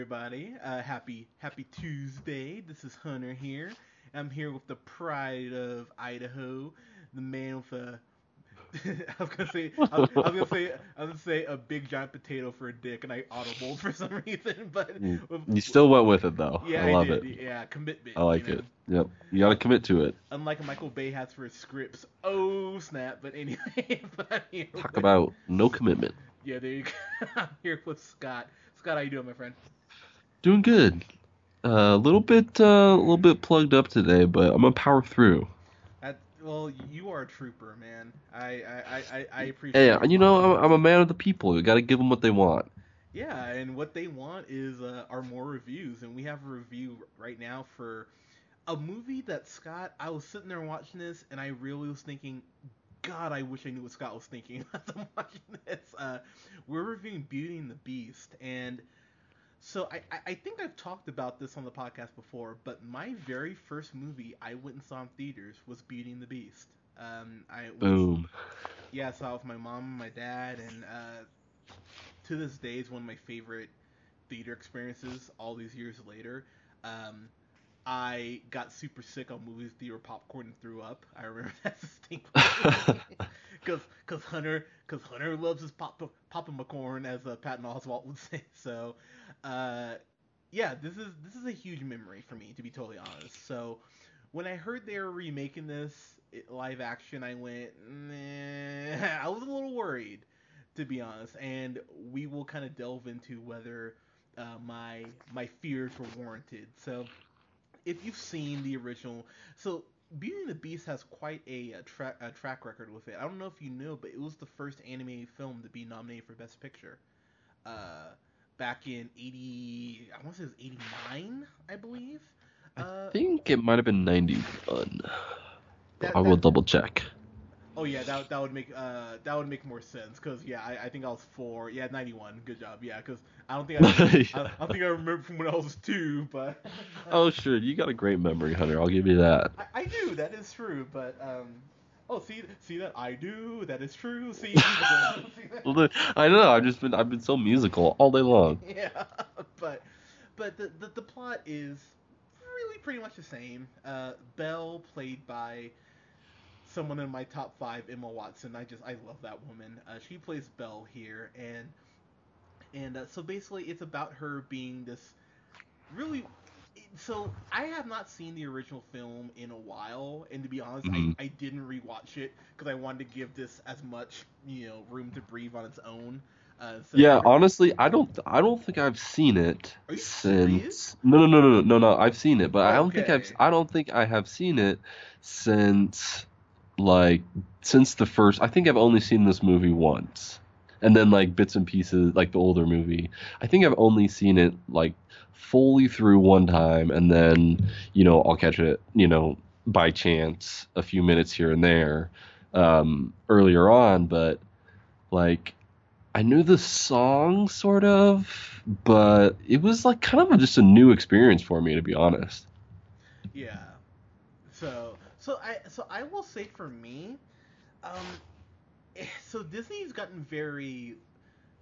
everybody. Uh, happy Happy Tuesday. This is Hunter here. I'm here with the pride of Idaho, the man with a. I was gonna say I was, I was gonna say I was gonna say a big giant potato for a dick, and I audible for some reason, but you still went with it though. Yeah, I love did. it. Yeah, commitment. I like you know? it. Yep, you gotta commit to it. Unlike Michael Bay has for his scripts. Oh snap! But anyway, but I'm Talk about no commitment. Yeah, there you go. I'm here with Scott. Scott, how you doing, my friend? Doing good. A uh, little bit, uh, a little bit plugged up today, but I'm gonna power through. That, well, you are a trooper, man. I I, I, I- appreciate. Hey, you know, I'm, I'm a man of the people. You gotta give them what they want. Yeah, and what they want is uh, are more reviews, and we have a review right now for a movie that Scott. I was sitting there watching this, and I really was thinking, God, I wish I knew what Scott was thinking as I'm watching this. Uh, we're reviewing Beauty and the Beast, and so I, I think I've talked about this on the podcast before, but my very first movie I went and saw in theaters was Beauty and the Beast. Um, I was, Boom. yeah, I saw it with my mom and my dad, and uh, to this day is one of my favorite theater experiences. All these years later, um, I got super sick on movies theater popcorn and threw up. I remember that distinctly because because Hunter because Hunter loves his pop Papa McCorn as uh, Patton Oswalt would say. So, uh, yeah, this is this is a huge memory for me to be totally honest. So, when I heard they were remaking this live action, I went, nah. I was a little worried, to be honest. And we will kind of delve into whether uh, my my fears were warranted. So, if you've seen the original, so Beauty and the Beast has quite a, a, tra- a track record with it. I don't know if you know, but it was the first animated film to be nominated for Best Picture. Uh, back in eighty, I want to say it was eighty nine, I believe. I Uh, think it might have been 91. That- I will that- double check. Oh yeah, that that would make uh that would make more sense because yeah, I, I think I was four. Yeah, ninety one. Good job. Yeah, because I don't think I, I, Yeah. I don't think I remember from when I was two, but Oh, sure. You got a great memory, Hunter. I'll give you that. I, I do. That is true. But um, oh see see that I do. That is true. See. see that? Well, the- I know. I've just been I've been so musical all day long. yeah, but but the, the the plot is really pretty much the same. Uh, Belle, played by someone in my top five, Emma Watson. I just I love that woman. Uh, she plays Belle here, and and uh, so basically it's about her being this really. So I have not seen the original film in a while, and to be honest, Mhm. I, I didn't rewatch it because I wanted to give this as much you know room to breathe on its own. Uh, so Yeah, honestly, I don't I don't think I've seen it Are you since serious? No, no, no, no, no, no, I've seen it, but I don't think I've I don't think I have seen it since like since the first I think I've only seen this movie once. And then like bits and pieces like the older movie. I think I've only seen it like fully through one time and then, you know, I'll catch it, you know, by chance a few minutes here and there um earlier on, but like I knew the song sort of, but it was like kind of just a new experience for me to be honest. Yeah. So so I so I will say for me, um, so Disney's gotten very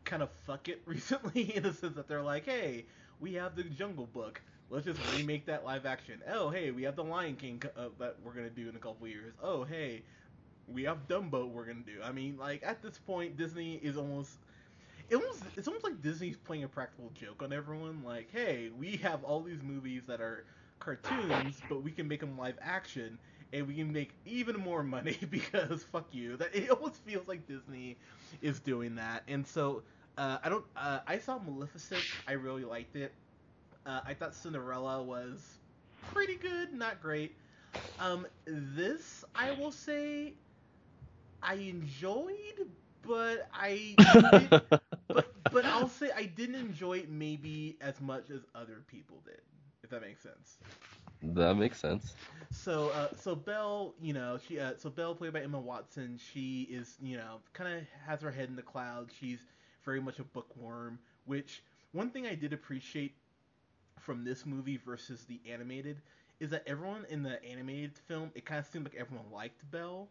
kind of fuck it recently in the sense that they're like, hey, we have the Jungle Book. Let's just remake that live action. Oh, hey, we have the Lion King uh, that we're gonna do in a couple years. Oh, hey, we have Dumbo we're gonna do. I mean, like at this point, Disney is almost. It almost, it's almost like Disney's playing a practical joke on everyone. Like, hey, we have all these movies that are cartoons, but we can make them live action, and we can make even more money because fuck you. That it almost feels like Disney is doing that. And so uh, I don't. Uh, I saw Maleficent. I really liked it. Uh, I thought Cinderella was pretty good, not great. Um, this I will say I enjoyed, but I did, but but I'll say I didn't enjoy it maybe as much as other people did, if that makes sense. that makes sense. So uh, so Belle, you know, she uh, so Belle played by Emma Watson, she is you know kind of has her head in the clouds. She's very much a bookworm, which one thing I did appreciate from this movie versus the animated is that everyone in the animated film, it kind of seemed like everyone liked Belle.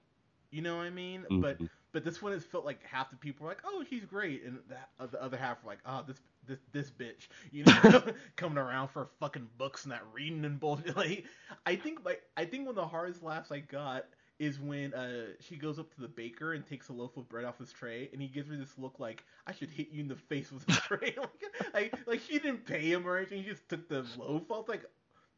You know what I mean? But Mhm. But this one, it felt like half the people were like, "Oh, she's great," and the, the other half were like, "Oh, this this this bitch," you know, coming around for fucking books and not reading and bullshit. Like, I think like I think one of the hardest laughs I got is when uh she goes up to the baker and takes a loaf of bread off his tray, and he gives her this look like I should hit you in the face with a tray. like, like, like she didn't pay him or anything; he just took the loaf. Was like,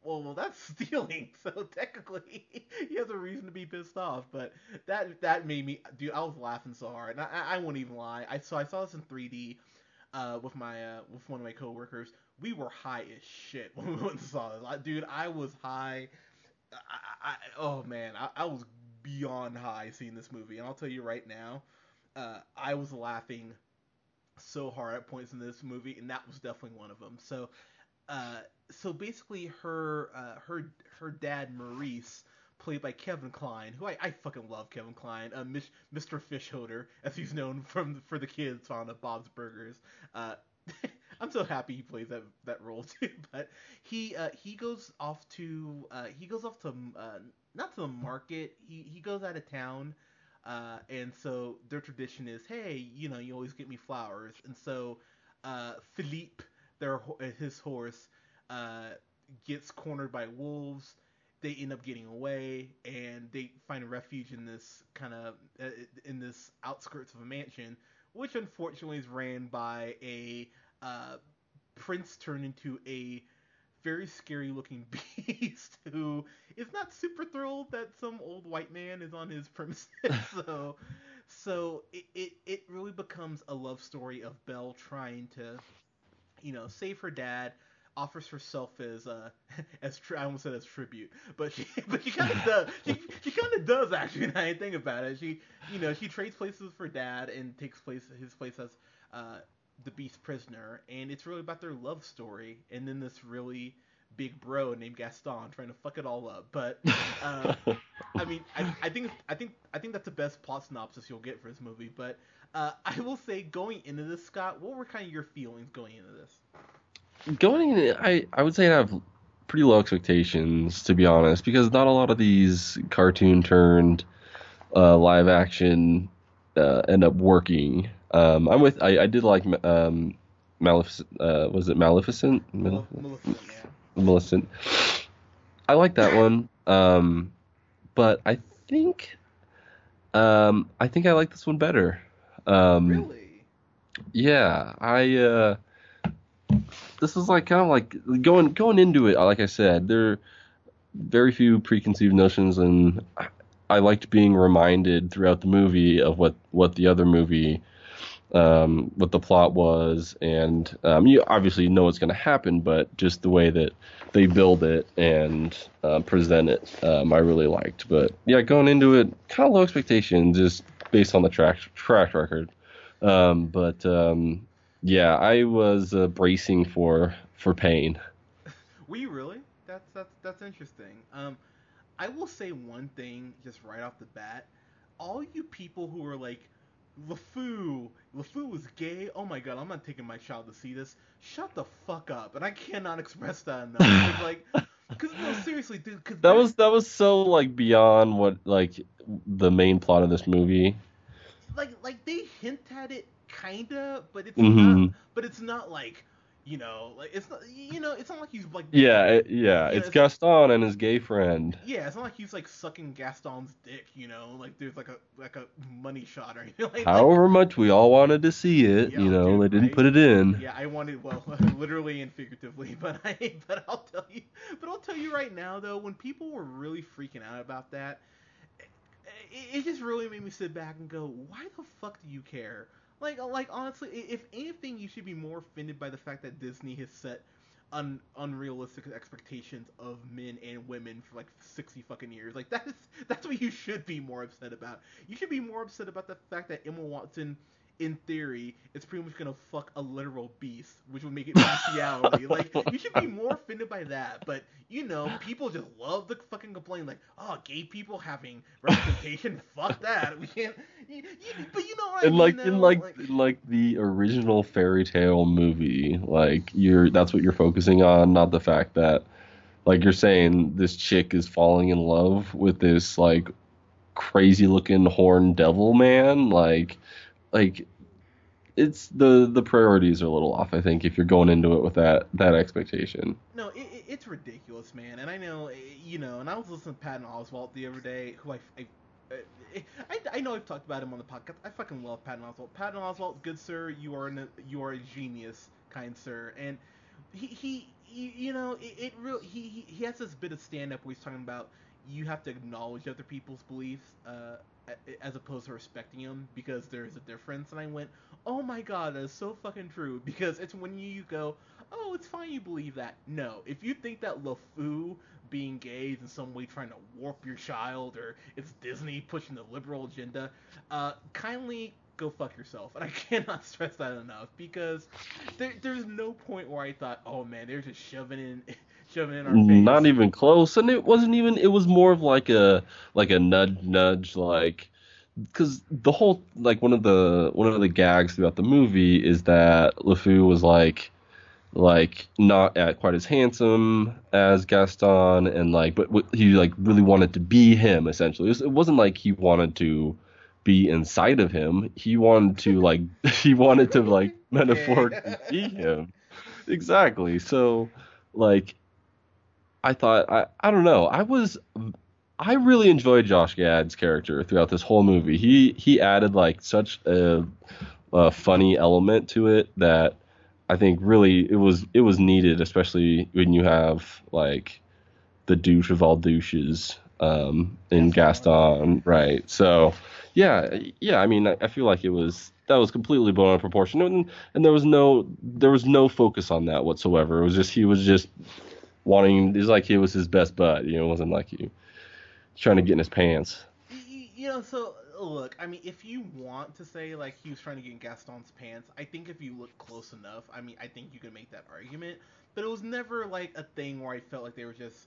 well, well, that's stealing. So technically, he has a reason to be pissed off. But that that made me, dude. I was laughing so hard, and I, I won't even lie. I saw I saw this in 3D uh, with my uh, with one of my coworkers. We were high as shit when we went and saw this. I, dude, I was high. I, I, oh man, I, I was beyond high seeing this movie, and I'll tell you right now, uh, I was laughing so hard at points in this movie, and that was definitely one of them. So uh, so basically her uh, her her dad Maurice played by Kevin Kline, who I, I fucking love Kevin Kline, uh, Mr. Fischoeder, as he's known from for the kids on Bob's Burgers. Uh, I'm so happy he plays that that role too. But he uh, he goes off to uh, he goes off to uh, not to the market. He he goes out of town, uh, and so their tradition is, hey, you know, you always get me flowers. And so uh, Philippe their his horse uh, gets cornered by wolves. They end up getting away, and they find refuge in this kind of uh, in this outskirts of a mansion, which unfortunately is ran by a uh, prince turned into a very scary looking beast who is not super thrilled that some old white man is on his premises. so so it, it, it really becomes a love story of Belle trying to you know, save her dad, offers herself as uh as tri- I almost said as tribute, but she but she kind of does she, she kind of does actually. Now I think about it, she you know she trades places her dad and takes place his place as uh the Beast prisoner, and it's really about their love story, and then this really big bro named Gaston trying to fuck it all up. But uh, I mean, I, I think I think I think that's the best plot synopsis you'll get for this movie. But uh, I will say, going into this, Scott, what were kind of your feelings going into this? Going in, I I would say I have pretty low expectations to be honest, because not a lot of these cartoon turned uh, live action uh, end up working. Um, I'm with I, I did like um, Maleficent. Uh, was it Maleficent? Maleficent, yeah. Maleficent. I like that one. Um, but I think um, I think I like this one better. Um, really? Yeah, I. Uh, this is like kind of like going going into it. Like I said, there are very few preconceived notions, and I liked being reminded throughout the movie of what what the other movie, um, what the plot was, and um, you obviously know what's going to happen, but just the way that they build it and uh, present it, um, I really liked. But yeah, going into it, kind of low expectations, just based on the track track record. Um, but um, yeah, I was uh, bracing for for pain. Were you really? That's that's that's interesting. Um, I will say one thing just right off the bat. All you people who are like, LeFou, LeFou was gay. Oh my god, I'm not taking my child to see this. Shut the fuck up. And I cannot express that enough. like, because no, seriously, dude. Cause that was that was so like beyond what like the main plot of this movie. Like like they hint at it kinda, but it's Mhm. not. But it's not like you know, like it's not. You know, it's not like he's like. Yeah, it, yeah, it's it's- Gaston and his gay friend. Yeah, it's not like he's like sucking Gaston's dick. You know, like there's like a like a money shot or anything like. like However much we all wanted to see it, Yeah, you know, dude, they didn't right? put it in. Yeah, I wanted well, literally and figuratively, but I but I'll tell you, but I'll tell you right now though, when people were really freaking out about that, it, it just really made me sit back and go, why the fuck do you care? Like uh, like honestly, if anything, you should be more offended by the fact that Disney has set un, unrealistic expectations of men and women for like 60 fucking years. Like that is that's what you should be more upset about. You should be more upset about the fact that Emma Watson in theory, it's pretty much gonna fuck a literal beast, which would make it bestiality. like you should be more offended by that. But you know, people just love to fucking complain, like, oh, gay people having representation. fuck that. We can't. You, you, but you know what I And mean, like in like in like the original fairy tale movie, like you're that's what you're focusing on, not the fact that like you're saying this chick is falling in love with this like crazy looking horn devil man. Like, like it's the the priorities are a little off. I think if you're going into it with that that expectation. No, it, it, it's ridiculous, man. And I know, eh, you know, and I was listening to Patton Oswalt the other day, who I, I I, I know I've talked about him on the podcast. I fucking love Patton Oswalt. Patton Oswalt, good sir, you are an, you are a genius, kind sir. And he he, he you know it, it really he, he has this bit of stand up where he's talking about you have to acknowledge other people's beliefs uh, as opposed to respecting them because there's a difference. And I went, oh my god, that is so fucking true because it's when you go, oh, it's fine you believe that. No, if you think that LeFou being gay is in some way trying to warp your child or it's Disney pushing the liberal agenda, uh, kindly go fuck yourself. And I cannot stress that enough because there, there's no point where I thought, oh man, they're just shoving in. Shoving in our face. Not even close, and it wasn't even. It was more of like a like a nudge, nudge, like because the whole like one of the one of the gags throughout the movie is that LeFou was like like not at quite as handsome as Gaston, and like, but he like really wanted to be him. Essentially, it wasn't like he wanted to be inside of him. He wanted to like, he wanted to like metaphorically be him. Exactly. So, like, I thought I I don't know. I was I really enjoyed Josh Gad's character throughout this whole movie. He he added like such a, a funny element to it that I think really it was it was needed, especially when you have like the douche of all douches um, in Gaston, right? So yeah, yeah. I mean, I, I, feel like it was that was completely blown out of proportion, and, and there was no there was no focus on that whatsoever. It was just he was just wanting. It was like he was his best bud. You know, it wasn't like he trying to get in his pants. You know, so look, I mean, if you want to say like he was trying to get in Gaston's pants, I think if you look close enough, I mean, I think you can make that argument. But it was never like a thing where I felt like they were just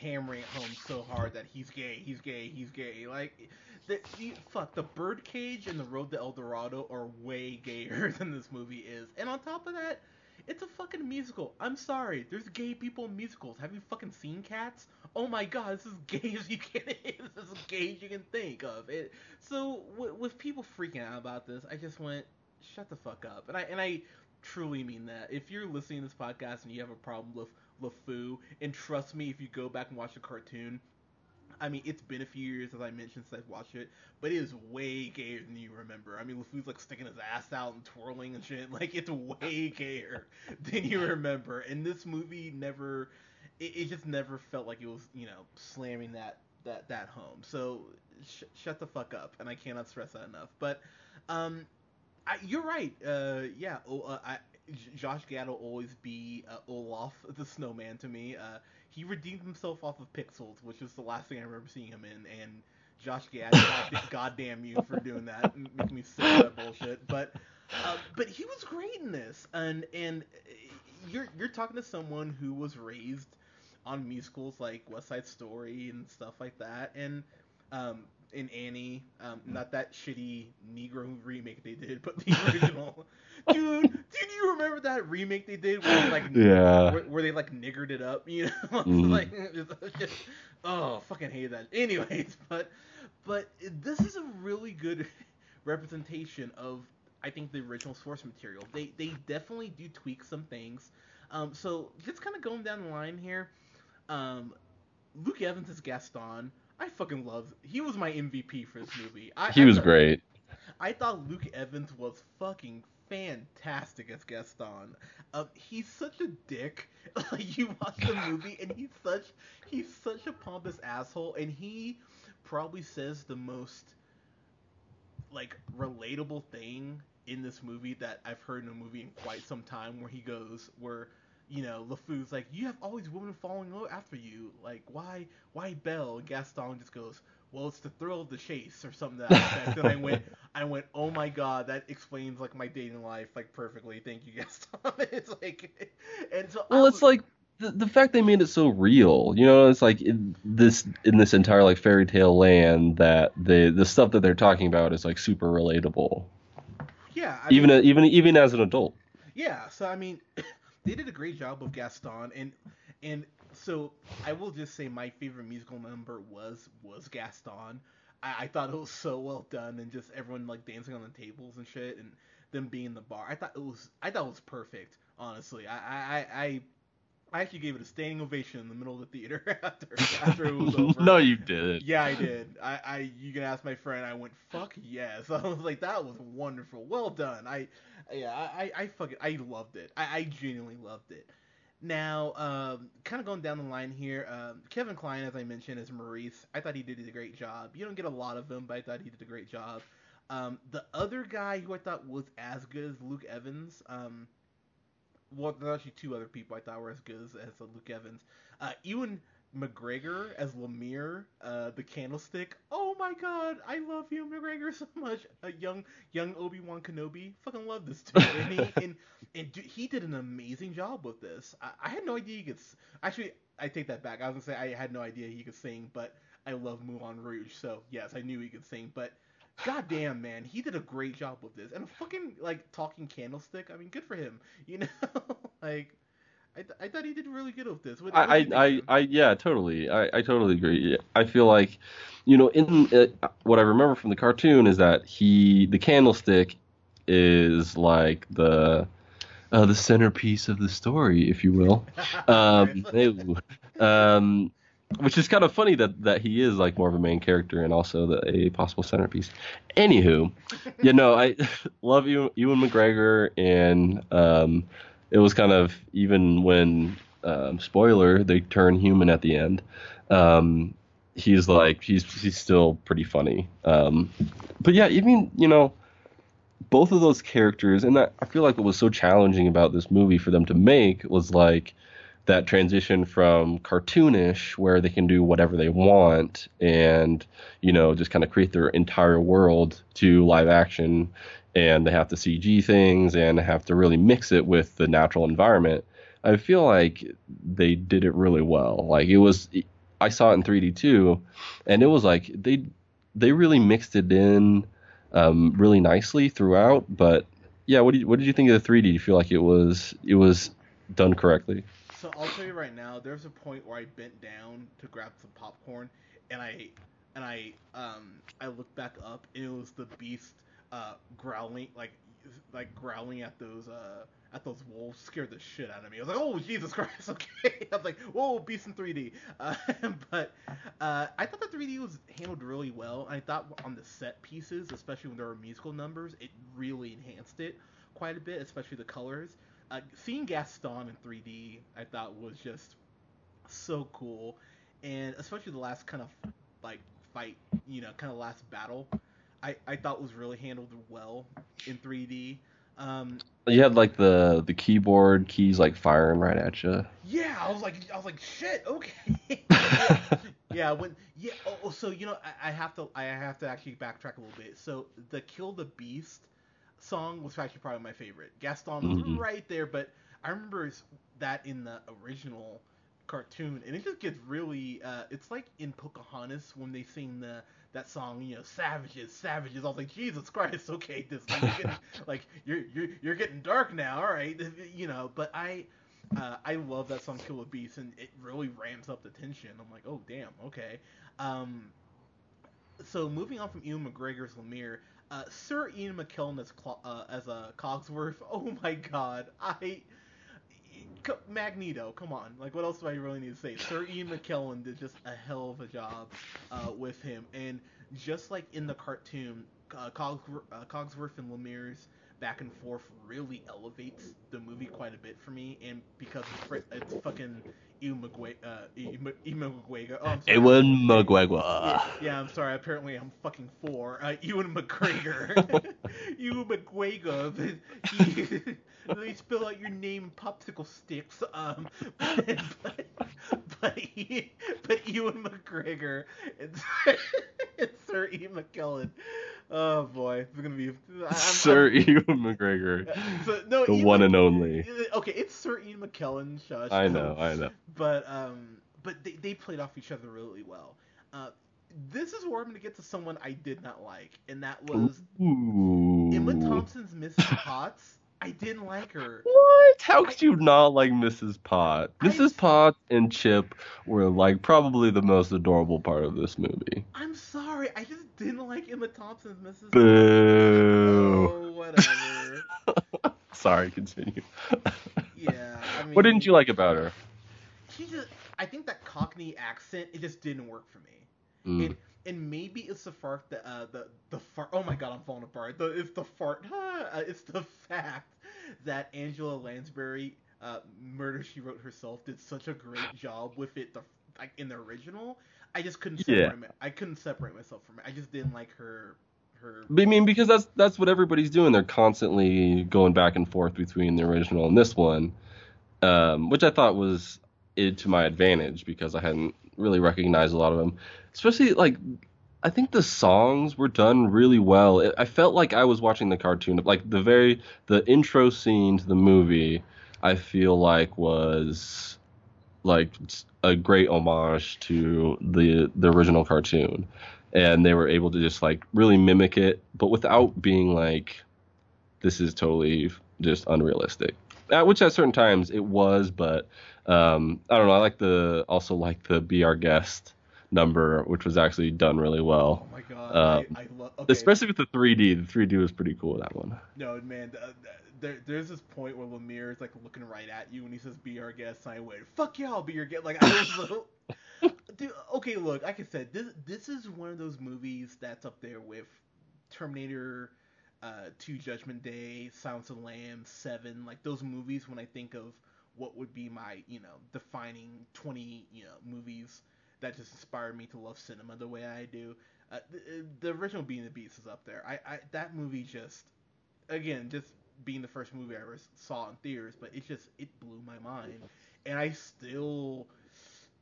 hammering home so hard that he's gay, he's gay, he's gay. Like, the fuck, the Birdcage and the Road to El Dorado are way gayer than this movie is. And on top of that, it's a fucking musical. I'm sorry. There's gay people in musicals. Have you fucking seen Cats? Oh my god, this is gay as you can. this is gay as you can think of. It. So w- with people freaking out about this, I just went, shut the fuck up. And I and I truly mean that. If you're listening to this podcast and you have a problem with LeFou, and trust me, if you go back and watch the cartoon, I mean, it's been a few years, as I mentioned, since I've watched it, but it is way gayer than you remember. I mean, LeFou's like sticking his ass out and twirling and shit. Like, it's way gayer than you remember. And this movie never, it, it just never felt like it was, you know, slamming that that that home. So sh- shut the fuck up, and I cannot stress that enough. But, um, I, you're right. Uh, yeah. Oh, uh, I, Josh Gad will always be uh, Olaf the Snowman to me. Uh, he redeemed himself off of Pixels, which is the last thing I remember seeing him in, and Josh Gad, god, goddamn you for doing that, making me sick of that bullshit. But, uh, but he was great in this, and and you're you're talking to someone who was raised on musicals like West Side Story and stuff like that, and um, in Annie, um, not that shitty Negro remake they did, but the original. Dude, do you remember that remake they did where they like yeah where, where they like niggered it up? You know, mm. like just, oh fucking hate that. Anyways, but but this is a really good representation of I think the original source material. They they definitely do tweak some things. Um, so just kind of going down the line here. Um, Luke Evans is Gaston. I fucking love. He was my MVP for this movie. I, he I was thought, great. I thought Luke Evans was fucking fantastic as Gaston. Um, he's such a dick. Like you watch the movie and he's such he's such a pompous asshole, and he probably says the most like relatable thing in this movie that I've heard in a movie in quite some time. Where he goes, where you know, LeFou's like, you have all these women following after you. Like, why, why Belle? And Gaston just goes, well, it's the thrill of the chase or something that effect. and I went, I went, oh my god, that explains like my dating life like perfectly. Thank you, Gaston. it's like, and so well, was, it's like the, the fact they made it so real. You know, it's like in this in this entire like fairy tale land that the the stuff that they're talking about is like super relatable. Yeah, I even mean, even even as an adult. Yeah, so I mean, they did a great job of Gaston, and and so I will just say my favorite musical number was was Gaston. I, I thought it was so well done, and just everyone like dancing on the tables and shit, and them being in the bar. I thought it was I thought it was perfect. Honestly, I I I, I actually gave it a standing ovation in the middle of the theater after after it was over. no, you did. Yeah, I did. I, I you can ask my friend. I went fuck yes. I was like that was wonderful. Well done. I yeah I I fucking I loved it. I, I genuinely loved it. Now, um, kind of going down the line here, um, Kevin Kline, as I mentioned, is Maurice. I thought he did a great job. You don't get a lot of them, but I thought he did a great job. Um, the other guy who I thought was as good as Luke Evans, um, well, there's actually two other people I thought were as good as, as Luke Evans. Uh, Ewan McGregor as Lumière, uh, the Candlestick. Oh my God, I love Ewan McGregor so much. A young young Obi Wan Kenobi, fucking love this dude. and he, and, and dude, he did an amazing job with this. I, I had no idea he could. S- Actually, I take that back. I was gonna say I had no idea he could sing, but I love Moulin Rouge, so yes, I knew he could sing. But God damn, man, he did a great job with this. And a fucking like talking candlestick. I mean, good for him. You know, like I, th- I thought he did really good with this. What, what I, I, I, yeah, totally. I, I totally agree. I feel like, you know, in uh, what I remember from the cartoon is that he, the candlestick, is like the, uh, the centerpiece of the story, if you will. Um, um, which is kind of funny that that he is like more of a main character and also the, a possible centerpiece. Anywho, you know, I love you, Ewan McGregor, and um, it was kind of even when um, spoiler they turn human at the end. Um, he's like he's he's still pretty funny. Um, but yeah, even you know both of those characters, and that, I feel like what was so challenging about this movie for them to make was like that transition from cartoonish where they can do whatever they want and you know just kind of create their entire world to live action and they have to CG things and have to really mix it with the natural environment. I feel like they did it really well. Like it was I saw it in 3D too and it was like they they really mixed it in um, really nicely throughout, but yeah, what did you, what did you think of the 3D? Do you feel like it was it was done correctly? So I'll tell you right now, there's a point where I bent down to grab some popcorn, and I and I um I looked back up, and it was the beast uh growling like like growling at those uh at those wolves scared the shit out of me. I was like, oh Jesus Christ, okay. I was like, whoa, beast in 3D. Uh, but uh, I thought the 3D was handled really well. I thought on the set pieces, especially when there were musical numbers, it really enhanced it quite a bit, especially the colors. Uh, seeing Gaston in 3D, I thought was just so cool, and especially the last kind of like fight, you know, kind of last battle, I I thought was really handled well in 3D. Um, You had like the the keyboard keys like firing right at you. yeah, I was like, I was like, shit, okay. yeah, when yeah, oh, oh, so you know, I, I have to, I have to actually backtrack a little bit. So the Kill the Beast song was actually probably my favorite. Gaston was Mhm. right there, but I remember that in the original cartoon, and it just gets really, uh, it's like in Pocahontas when they sing the that song, you know, savages, savages. I was like, Jesus Christ, okay, this like, you're getting, like you're you're you're getting dark now, all right, you know. But I. Uh, I love that song "Kill a Beast" and it really ramps up the tension. I'm like, oh damn, okay. Um, so moving on from Ewan McGregor's Lumière, uh, Sir Ian McKellen as Cla- uh, as a Cogsworth. Oh my god, I Magneto. Come on, like what else do I really need to say? Sir Ian McKellen did just a hell of a job uh, with him, and just like in the cartoon, uh, Cogsworth, uh, Cogsworth and Lumière's back and forth really elevates the movie quite a bit for me, and because it's, it's fucking Ewan McGregor. Uh, McGregor. Oh, I'm sorry. Ewan Yeah, McGregor. yeah, I'm sorry. Apparently, I'm fucking four. Uh, Ewan McGregor. Ewan McGregor. He, let me spell out your name popsicle sticks. Um, but but but, he, but Ewan McGregor and, and Sir Ian McKellen. Oh boy, it's gonna be. I'm, I'm- Sir Ewan McGregor, So, no, the Ian one and only. Okay, it's Sir Ian McKellen. Shush. I know, I know. But um, but they, they played off each other really well. Uh, this is where I'm gonna get to someone I did not like, and that was Ooh. Emma Thompson's Mrs. Potts I didn't like her. What? How could you not like Mrs. Pot? I- Mrs. Pot and Chip were like probably the most adorable part of this movie. I'm sorry, I just didn't like Emma Thompson's Mrs. Boo. Oh, whatever. Sorry, continue. yeah, I mean. what didn't you like about her? She just, I think that Cockney accent, it just didn't work for me. Mm. And, and maybe it's the fart that uh the the fart. Oh my god, I'm falling apart. The, it's the fart. uh, it's the fact that Angela Lansbury, uh, Murder She Wrote herself, did such a great job with it. The like in the original, I just couldn't Yeah. separate. my- I couldn't separate myself from it. I just didn't like her. Her. But I mean, because that's that's what everybody's doing. They're constantly going back and forth between the original and this one, um, which I thought was it to my advantage because I hadn't really recognize a lot of them. Especially like, I think the songs were done really well. It, I felt like I was watching the cartoon. Like the very the intro scene to the movie, I feel like was like a great homage to the the original cartoon and they were able to just like really mimic it, but without being like, this is totally just unrealistic. At which at certain times it was, but um, I don't know. I like the also like the be our guest number, which was actually done really well, Oh my god, Um, I, I love. Okay, especially with the 3D. The 3D was pretty cool that one. No, man. Uh, there, there's this point where Lumière is like looking right at you and he says, "Be our guest." And I went, "Fuck yeah, I'll be your guest." Like I was, so... dude. Okay, look, like I said, this this is one of those movies that's up there with Terminator, uh, Two Judgment Day, Silence of the Lambs, Seven. Like those movies when I think of what would be my, you know, defining 20, you know, movies that just inspired me to love cinema the way I do. Uh, the, the original Being the Beast is up there. I, I that movie just again, just being the first movie I ever saw in theaters, but it just it blew my mind, and I still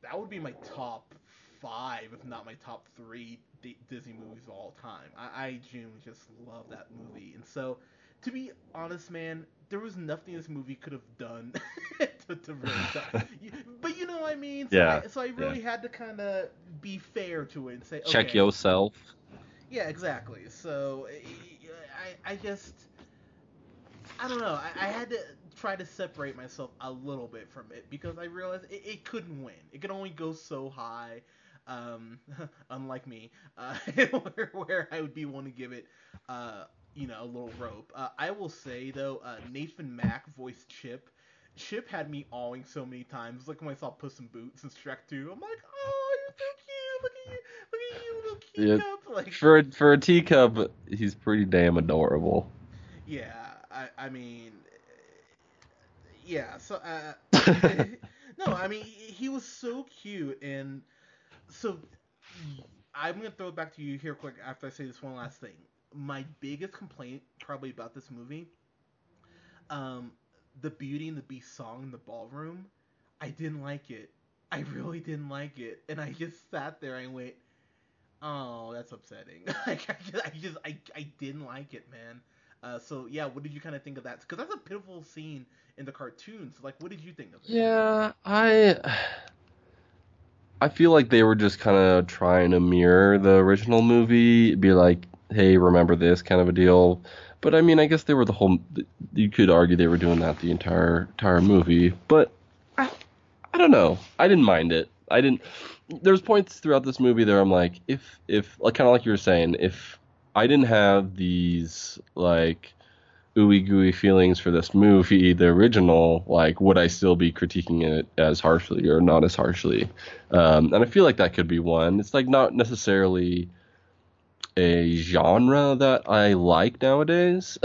that would be my top five, if not my top three D- Disney movies of all time. I, I genuinely just love that movie, and so to be honest, man, there was nothing this movie could have done to, to really, but you know what I mean. So Yeah, I, so I really had to kind of be fair to it and say, Check yourself. yeah, exactly. So I, I just, I don't know. I, I had to try to separate myself a little bit from it because I realized it, it couldn't win. It could only go so high. Um, unlike me, uh, where, where I would be one to give it, uh, you know, a little rope. Uh, I will say though, uh, Nathan Mack voiced Chip. Chip had me awing so many times. Like when I saw Puss in Boots and Shrek 2, I'm like, oh, you're so cute. Look at you. Look at you, little cute Yeah. Like, For for a teacup, he's pretty damn adorable. Yeah, I, I mean, yeah. So, uh, no, I mean, he was so cute, and so I'm gonna throw it back to you here quick after I say this one last thing. My biggest complaint probably about this movie, um, the Beauty and the Beast song in the ballroom, I didn't like it. I really didn't like it, and I just sat there and went, "Oh, that's upsetting." like I just, I just, I, I didn't like it, man. Uh, so yeah, what did you kind of think of that? Because that's a pitiful scene in the cartoons. Like, what did you think of it? Yeah, I I feel like they were just kind of trying to mirror the original movie, be like, "Hey, remember this?" kind of a deal. But I mean, I guess they were the whole. You could argue they were doing that the entire entire movie. But I, I don't know. I didn't mind it. I didn't. There's points throughout this movie there I'm like, if if like kind of like you were saying, if I didn't have these like ooey gooey feelings for this movie, the original, like would I still be critiquing it as harshly or not as harshly? Um, and I feel like that could be one. It's like not necessarily a genre that I like nowadays.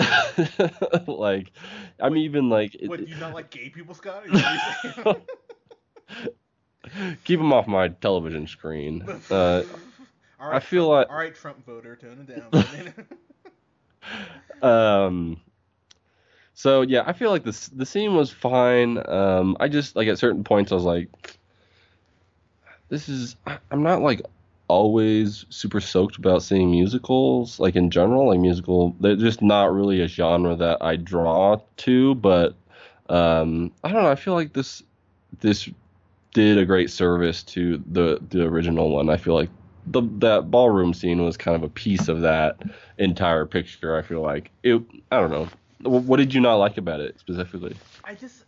like, I'm even like it- What do you not like gay people, Scott? Is that what you're saying? keep them off my television screen. Uh, all I feel like- all right, Trump voter, tone it down. um so yeah i feel like this the scene was fine um i just like at certain points i was like this is I- i'm not like always super soaked about seeing musicals like in general like musical they're just not really a genre that i draw to but um i don't know i feel like this this did a great service to the the original one i feel like the that ballroom scene was kind of a piece of that entire picture. I feel like it. I don't know. Wh- What did you not like about it specifically? I just,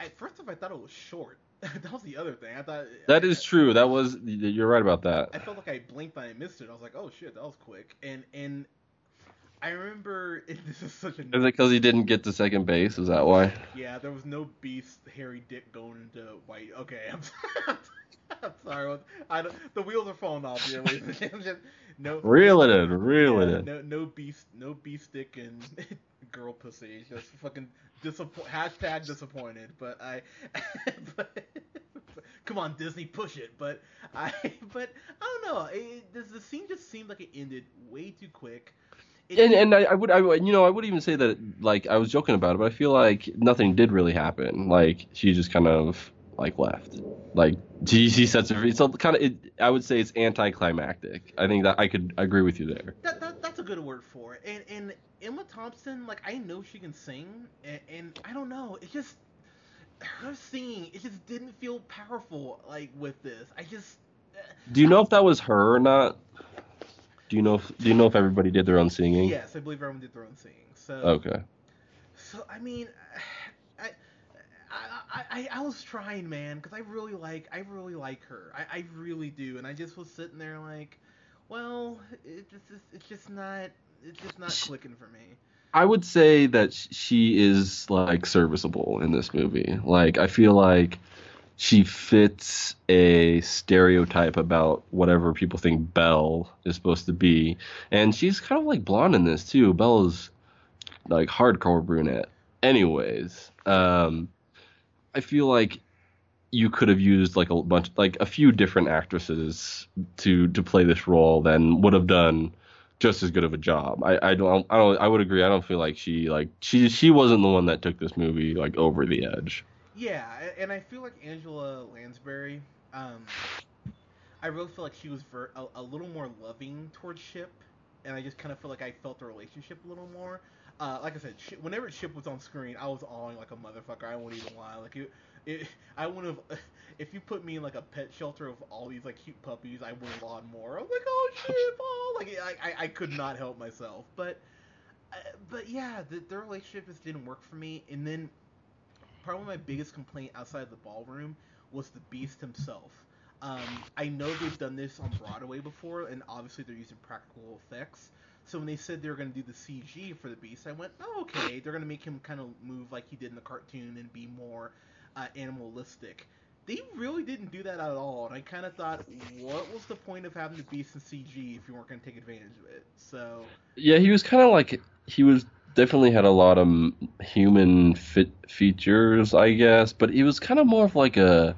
I, first off, I thought it was short. that was the other thing. I thought That I- is true. That was you're right about that. I felt like I blinked and I missed it. I was like, oh shit, that was quick. And and I remember this is such a Is it because he didn't get to second base? Is that why? yeah. There was no beast hairy dick going into white. Okay, I'm, I'm sorry. I don't, the wheels are falling off here. No, Reel it in, reel it in. no, no beast, no beast dick and girl pussy. Just fucking disappoint. Hashtag disappointed. But I, but, come on Disney, push it. But I, but I don't know. It, this the scene just seemed like it ended way too quick. It And and I, I would I would- you know I would even say that like I was joking about it, but I feel like nothing did really happen. Like she just kind of like left. Like she she sets her it's kind of it, I would say it's anticlimactic. I think that I could agree with you there. that, that that's a good word for it. And and Emma Thompson, like I know she can sing, and, and I don't know, it just her singing, it just didn't feel powerful like with this. I just. uh, Do you know if that was her or not? Do you know if do you know if everybody did their own singing? Yes, I believe everyone did their own singing. So Okay. So I mean, I I I, I, was trying, man, because I really like I really like her. I, I really do, and I just was sitting there like, well, it just it's just not it's just not Sh- clicking for me. I would say that she is like serviceable in this movie. Like I feel like she fits a stereotype about whatever people think Belle is supposed to be, and she's kind of like blonde in this too. Belle is like hardcore brunette. Anyways, um, I feel like you could have used like a bunch, like a few different actresses to to play this role, then would have done just as good of a job. I, I don't I don't I would agree. I don't feel like she like she she wasn't the one that took this movie like over the edge. Yeah, and I feel like Angela Lansbury. Um, I really feel like she was ver- a, a little more loving towards Chip, and I just kind of feel like I felt the relationship a little more. Uh, like I said, Chip, whenever Chip was on screen, I was awing like a motherfucker. I won't even lie. Like it, it I wouldn't have, if you put me in like a pet shelter of all these like cute puppies, I would have lawn more. I was like, oh Chip, oh, like I, I, I could not help myself. But, uh, but yeah, the, the relationship just didn't work for me. And then probably my biggest complaint outside of the ballroom was the Beast himself. Um, I know they've done this on Broadway before, and obviously they're using practical effects. So when they said they were going to do the CG for the Beast, I went, oh, okay, they're going to make him kind of move like he did in the cartoon and be more uh, animalistic. They really didn't do that at all, and I kind of thought, what was the point of having the Beast in CG if you weren't going to take advantage of it? So Yeah, he was kind of like he was definitely had a lot of human fit features, I guess, but he was kind of more of like a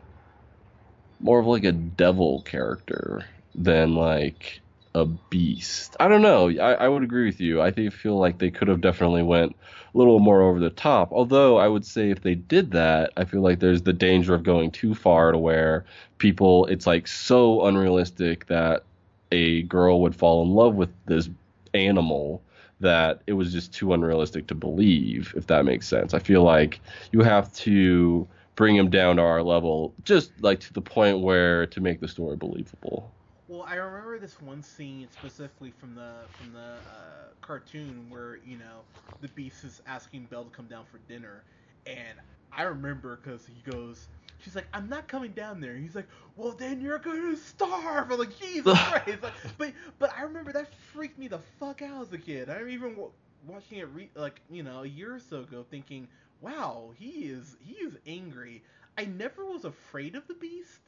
more of like a devil character than like a beast. I don't know. I, I would agree with you. I think feel like they could have definitely went a little more over the top. Although I would say if they did that, I feel like there's the danger of going too far to where people it's like so unrealistic that a girl would fall in love with this animal that it was just too unrealistic to believe if that makes sense. I feel like you have to bring him down to our level just like to the point where to make the story believable. Well, I remember this one scene specifically from the from the uh, cartoon where you know the Beast is asking Belle to come down for dinner, and I remember because he goes, she's like, "I'm not coming down there." He's like, "Well, then you're gonna starve." I'm like, Jesus Christ! Like, but but I remember that freaked me the fuck out as a kid. I remember even w- watching it re- like you know a year or so ago, thinking, "Wow, he is he is angry." I never was afraid of the Beast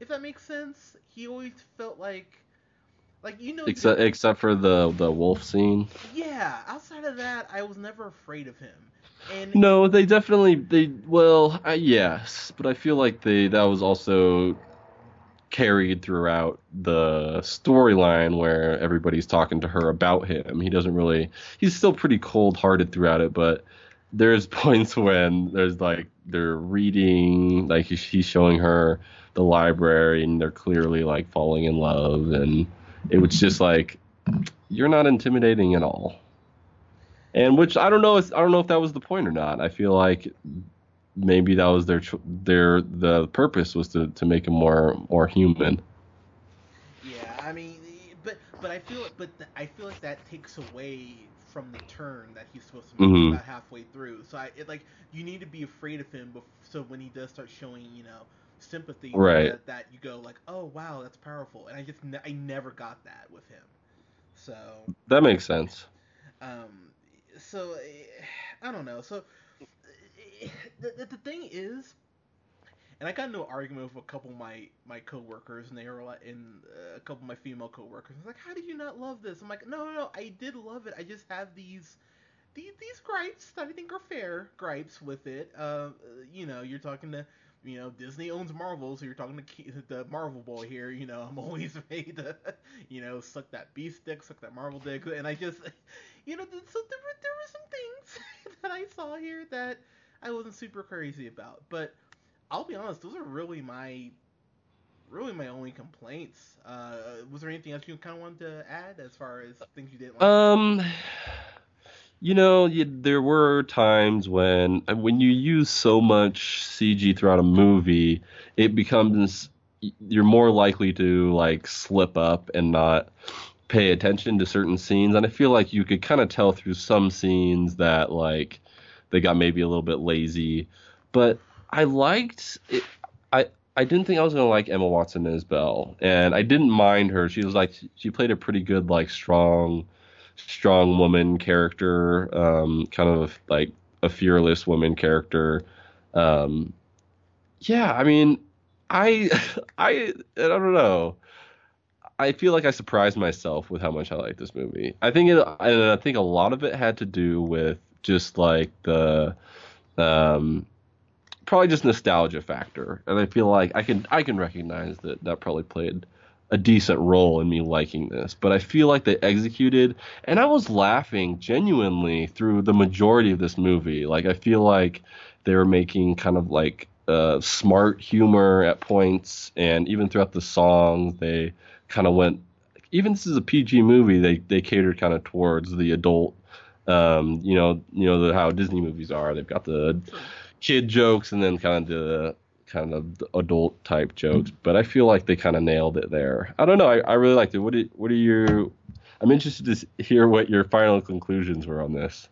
if that makes sense. He always felt like, like you know, Except except for the the wolf scene. yeah. Outside of that, I was never afraid of him. And No, they definitely they well, uh, yes, but I feel like they that was also carried throughout the storyline where everybody's talking to her about him. He doesn't really he's still pretty cold-hearted throughout it, but there's points when there's like they're reading like he's showing her the library and they're clearly like falling in love and it was just like you're not intimidating at all and which I don't know if I don't know if that was the point or not. I feel like maybe that was their their the purpose was to, to make him more more human. yeah, I mean, but but I feel but I feel like that takes away from the turn that he's supposed to make Mhm. about halfway through. So I it, like you need to be afraid of him, bef- so when he does start showing you know sympathy, Right. that, that you go like, oh wow, that's powerful. And I just ne- I never got that with him. So That makes sense. um, so eh, I don't know. So eh, the, the, thing is, and I got into an argument with a couple of my my coworkers, and they were like, in uh, a couple of my female coworkers, I was like, "How did you not love this?" I'm like, "No, no, no, I did love it. I just have these." These, these gripes that I think are fair gripes with it. Uh, you know, you're talking to, you know, Disney owns Marvel, so you're talking to the Marvel boy here. You know, I'm always made to, you know, suck that beef stick, suck that Marvel dick, and I just, you know, so there were there were some things that I saw here that I wasn't super crazy about, but I'll be honest, those are really my really my only complaints. Uh, was there anything else you kind of wanted to add as far as things you didn't like? Um, you know, you, there were times when uh, when you use so much CG throughout a movie, it becomes you're more likely to like slip up and not pay attention to certain scenes. And I feel like you could kind of tell through some scenes that like they got maybe a little bit lazy, but I liked it. I I didn't think I was gonna like Emma Watson as Belle, and I didn't mind her. She was like she played a pretty good like strong strong woman character, um, kind of like a fearless woman character. Um, yeah, I mean, I, I, I don't know. I feel like I surprised myself with how much I like this movie. I think it, and I think a lot of it had to do with just like the, um, probably just nostalgia factor, and I feel like I can I can recognize that that probably played a decent role in me liking this, but I feel like they executed, and I was laughing genuinely through the majority of this movie. Like I feel like they were making kind of like uh, smart humor at points, and even throughout the song, they kind of went. Even this is a PG movie, they they catered kind of towards the adult. Um, you know, you know the, how Disney movies are. They've got the kid jokes and then kind of the kind of adult type jokes, but I feel like they kind of nailed it there. I don't know. I, I really liked it. What do what are you? I'm interested to hear what your final conclusions were on this.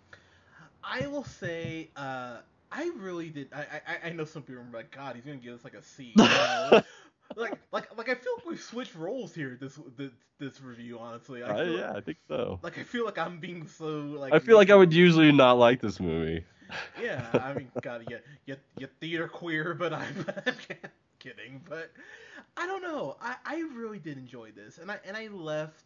I will say, uh, I really did. I, I I know some people are like, God, he's gonna give us like a C. you know? like like like I feel like we switched roles here this this this review. Honestly, I feel, yeah, I think so. Like I feel like I'm being so like. I feel like I would usually not like this movie. Yeah, I mean, God, you you you theater queer, but I'm, kidding. But I don't know. I I really did enjoy this, and I and I left.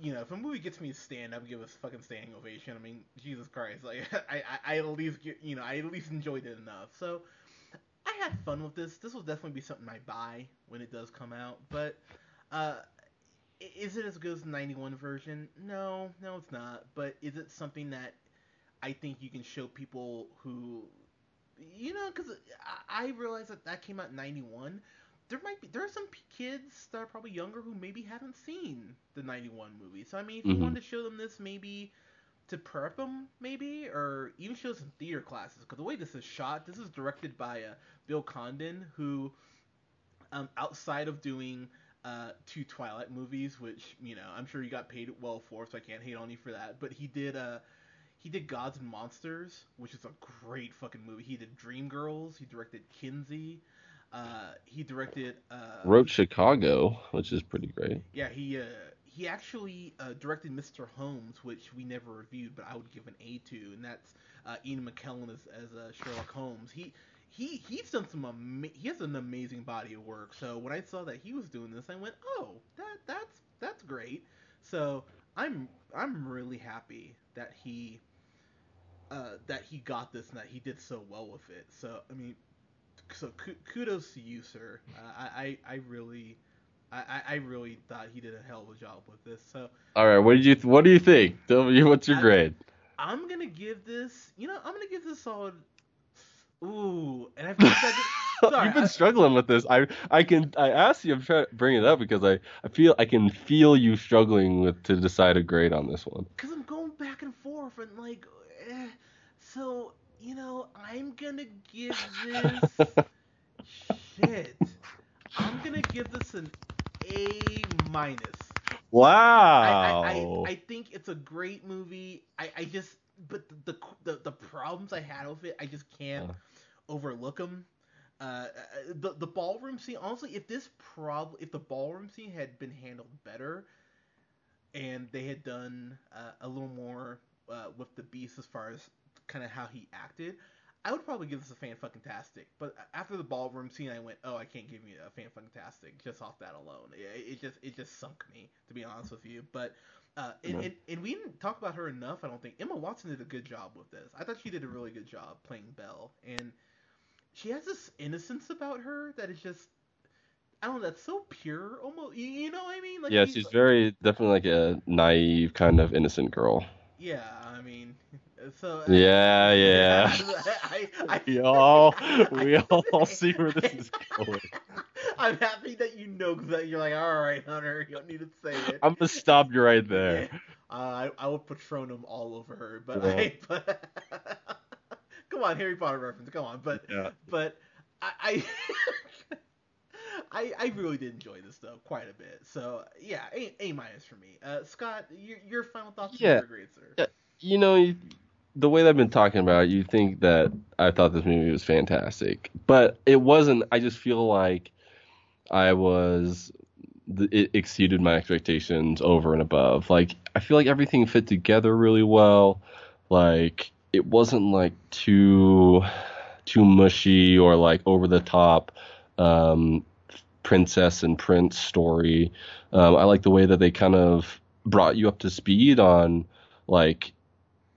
You know, if a movie gets me to stand up, give us fucking standing ovation. I mean, Jesus Christ, like I, I, I at least get, you know, I at least enjoyed it enough. So I had fun with this. This will definitely be something I buy when it does come out. But uh, is it as good as the '91 version? No, no, it's not. But is it something that I think you can show people who, you know, because I, I realize that that came out in '91. There might be there are some p- kids that are probably younger who maybe haven't seen the '91 movie. So I mean, if you Mhm. wanted to show them this, maybe to prep them, maybe, or even show some theater classes. Because the way this is shot, this is directed by uh, Bill Condon, who, um, outside of doing uh, two Twilight movies, which you know I'm sure he got paid well for, so I can't hate on you for that. But he did uh, he did Gods and Monsters, which is a great fucking movie. He did Dreamgirls. He directed Kinsey. Uh, he directed. Uh, Wrote Chicago, which is pretty great. yeah, he uh, he actually uh, directed Mr. Holmes, which we never reviewed, but I would give an A to, and that's uh, Ian McKellen as, as uh, Sherlock Holmes. He he he's done some ama- he has an amazing body of work. So when I saw that he was doing this, I went, oh, that that's that's great. So I'm I'm really happy that he uh, that he got this and that he did so well with it. So I mean, so ku- kudos to you, sir. Uh, I, I I really. I, I- really thought he did a hell of a job with this. So All right, what did you th- what do you think? Tell me what's your I- grade? I'm gonna give this. You know, I'm gonna give this solid. Ooh, and I feel like Sorry, You've been I- struggling with this. I I can I asked you to bring it up because I, I feel I can feel you struggling with to decide a grade on this one. Cause I'm going back and forth and like, eh. So you know, I'm gonna give this. shit. I'm gonna give this an A minus. Wow. I, I, I, I think it's a great movie. I, I just, but the, the the problems I had with it, I just can't Uh. overlook them. Uh, the the ballroom scene, honestly, if this prob if the ballroom scene had been handled better, and they had done uh, a little more uh, with the beast as far as kind of how he acted, I would probably give this a fan fucking tastic. But after the ballroom scene, I went, oh, I can't give you a fan fucking tastic just off that alone. It, it just it just sunk me to be honest with you. But uh, and, Mhm. and, and we didn't talk about her enough. I don't think Emma Watson did a good job with this. I thought she did a really good job playing Belle, and she has this innocence about her that is just. I don't know. That's so pure, almost. You, you know what I mean? Like yeah, she's very definitely like a naive kind of innocent girl. Yeah, so. uh, Yeah, yeah. I, I, We all we all see where this is going. I'm happy that you know that you're like, all right, Hunter, you don't need to say it. I'm gonna stop you right there. Yeah. Uh, I I will Patronum all over her, but Yeah. I but come on, Harry Potter reference, come on, but Yeah. but I. I I, I really did enjoy this though quite a bit. So yeah, A A minus for me. Uh, Scott, your your final thoughts? Yeah. Are great, sir. Yeah. You know, you, the way that I've been talking about you think that I thought this movie was fantastic, but it wasn't. I just feel like I was it exceeded my expectations over and above. Like I feel like everything fit together really well. Like it wasn't like too too mushy or like over the top um, princess and prince story. Um, I like the way that they kind of brought you up to speed on like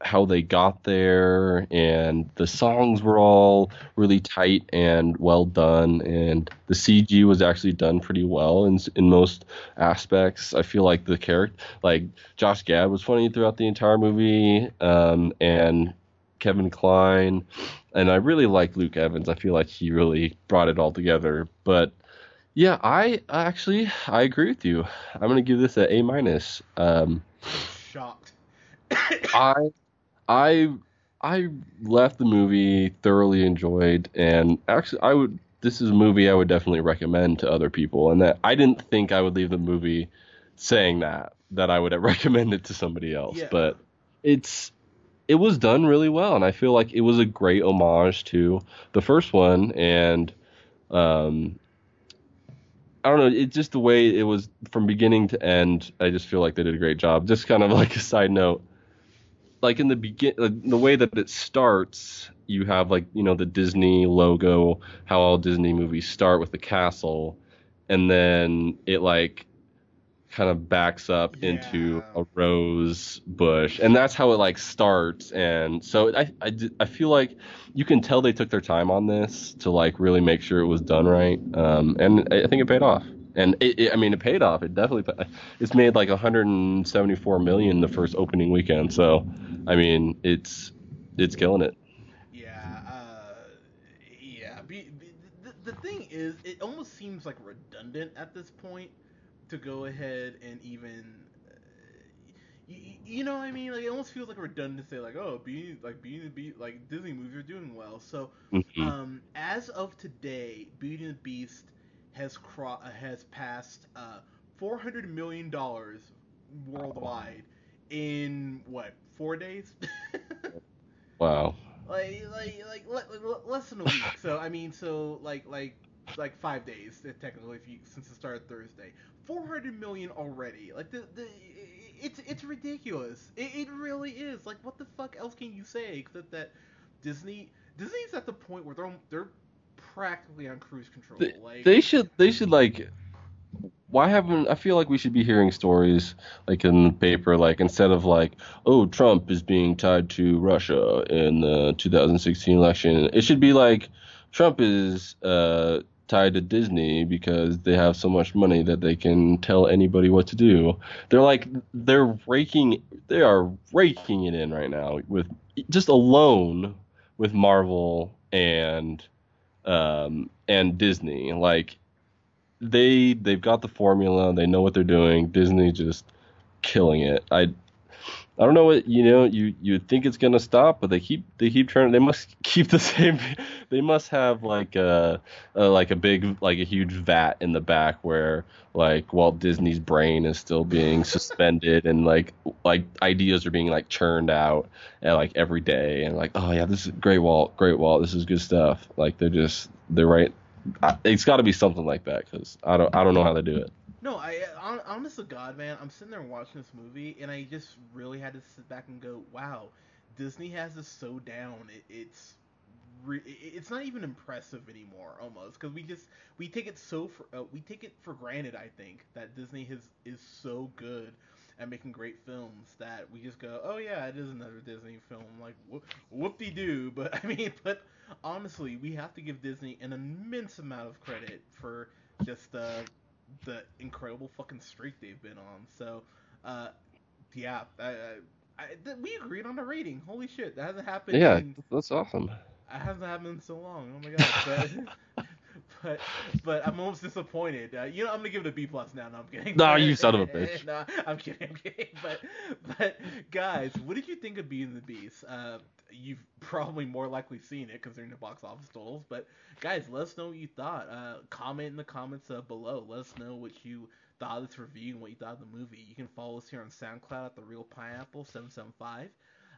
how they got there and the songs were all really tight and well done and the CG was actually done pretty well in in most aspects. I feel like the character like Josh Gad was funny throughout the entire movie um, and Kevin Kline and I really like Luke Evans. I feel like he really brought it all together. But yeah, I actually I agree with you. I'm gonna give this a A minus. Um, Shocked. I I I left the movie thoroughly enjoyed and actually I would this is a movie I would definitely recommend to other people and that I didn't think I would leave the movie saying that that I would recommend it to somebody else Yeah. but it's it was done really well and I feel like it was a great homage to the first one and um I don't know. It's just the way it was from beginning to end. I just feel like they did a great job. Just kind of like a side note, like in the begin, like the way that it starts, you have like you know the Disney logo, how all Disney movies start with the castle, and then it like kind of backs up into a rose bush, and that's how it like starts. And so I, I i feel like you can tell they took their time on this to like really make sure it was done right. Um, and I think it paid off. And it, it, I mean, it paid off. It definitely, it's made like 174 million the first opening weekend. So, I mean, it's it's killing it. Yeah, uh, yeah. Be, be, the, the thing is, it almost seems like redundant at this point to go ahead and even, uh, you, you know what I mean? Like it almost feels like redundant to say like, oh, being like Beauty being be like Disney movies are doing well. So, Mhm. um, as of today, Beauty and the Beast has cro- uh, has passed uh, 400 million dollars worldwide in what four days? Wow. like like like le- le- less than a week. so I mean, so like like like five days uh, technically if you since it started Thursday. Four hundred million already. Like the the it's it's ridiculous. It, it really is. Like what the fuck else can you say except that Disney Disney's at the point where they're they're practically on cruise control. They, like they should they should like why haven't I feel like we should be hearing stories like in the paper like instead of like oh Trump is being tied to Russia in the 2016 election it should be like Trump is uh tied to Disney because they have so much money that they can tell anybody what to do. They're like they're raking they are raking it in right now with just alone with Marvel and um and Disney. Like they they've got the formula, they know what they're doing. Disney just killing it. I I don't know what you know. You you think it's gonna stop, but they keep they keep trying. They must keep the same. They must have like a, a like a big like a huge vat in the back where like Walt Disney's brain is still being suspended and like like ideas are being like churned out and like every day and like oh yeah this is great Walt great Walt this is good stuff like they're just they're right. It's got to be something like that because I don't I don't know how to do it. No, I hon- honest to God, man, I'm sitting there watching this movie, and I just really had to sit back and go, "Wow, Disney has this so down. It, it's re- it's not even impressive anymore, almost, because we just we take it so for uh, we take it for granted. I think that Disney has is so good at making great films that we just go, "Oh yeah, it is another Disney film." Like whoop whoop de doo. But I mean, but honestly, we have to give Disney an immense amount of credit for just uh, the incredible fucking streak they've been on. So, uh, yeah, I, I, I, th- we agreed on the rating. Holy shit, that hasn't happened. Yeah, in, that's awesome. it hasn't happened in so long. Oh my god. But, but, but I'm almost disappointed. Uh, you know, I'm gonna give it a B plus now. No, I'm kidding. No, you son of a bitch. no, I'm kidding. I'm kidding. But, but guys, what did you think of and the Beast? Uh, you've probably more likely seen it considering the box office totals. But guys, let us know what you thought. Uh, comment in the comments uh, below. Let us know what you thought of this review and what you thought of the movie. You can follow us here on SoundCloud at the Real Pineapple 775.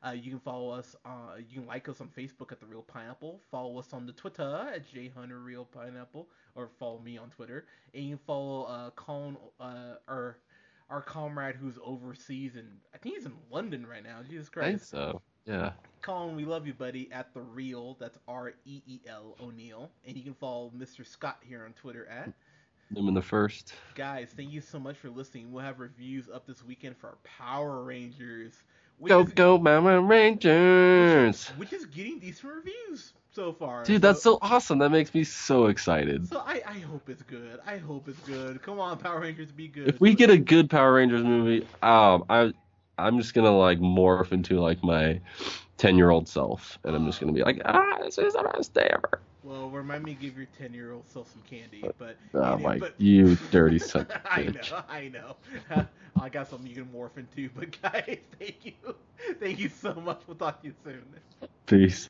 Uh, you can follow us. Uh, you can like us on Facebook at the Real Pineapple. Follow us on the Twitter at Hunter Real Pineapple, or follow me on Twitter. And you can follow uh, Colin, uh, our our comrade who's overseas and I think he's in London right now. Jesus Christ. I think so. Yeah. Colin, we love you, buddy. At the Reel, that's R E E L O'Neill, and you can follow Mr. Scott here on Twitter at. Them in the first. Guys, thank you so much for listening. We'll have reviews up this weekend for our Power Rangers. Go is, go Power Rangers! Which is getting decent reviews so far. Dude, that's so awesome. That makes me so excited. So I, I hope it's good. I hope it's good. Come on, Power Rangers, be good. If we get a good Power Rangers movie, um, I I'm just gonna like morph into like my ten year old self, and I'm just gonna be like, ah, this is the best day ever. Well, remind me to give your ten year old self some candy. But Oh you- my, but- you dirty son I bitch. know, I know. I got something you can morph into. But guys, thank you, thank you so much. We'll talk to you soon. Peace.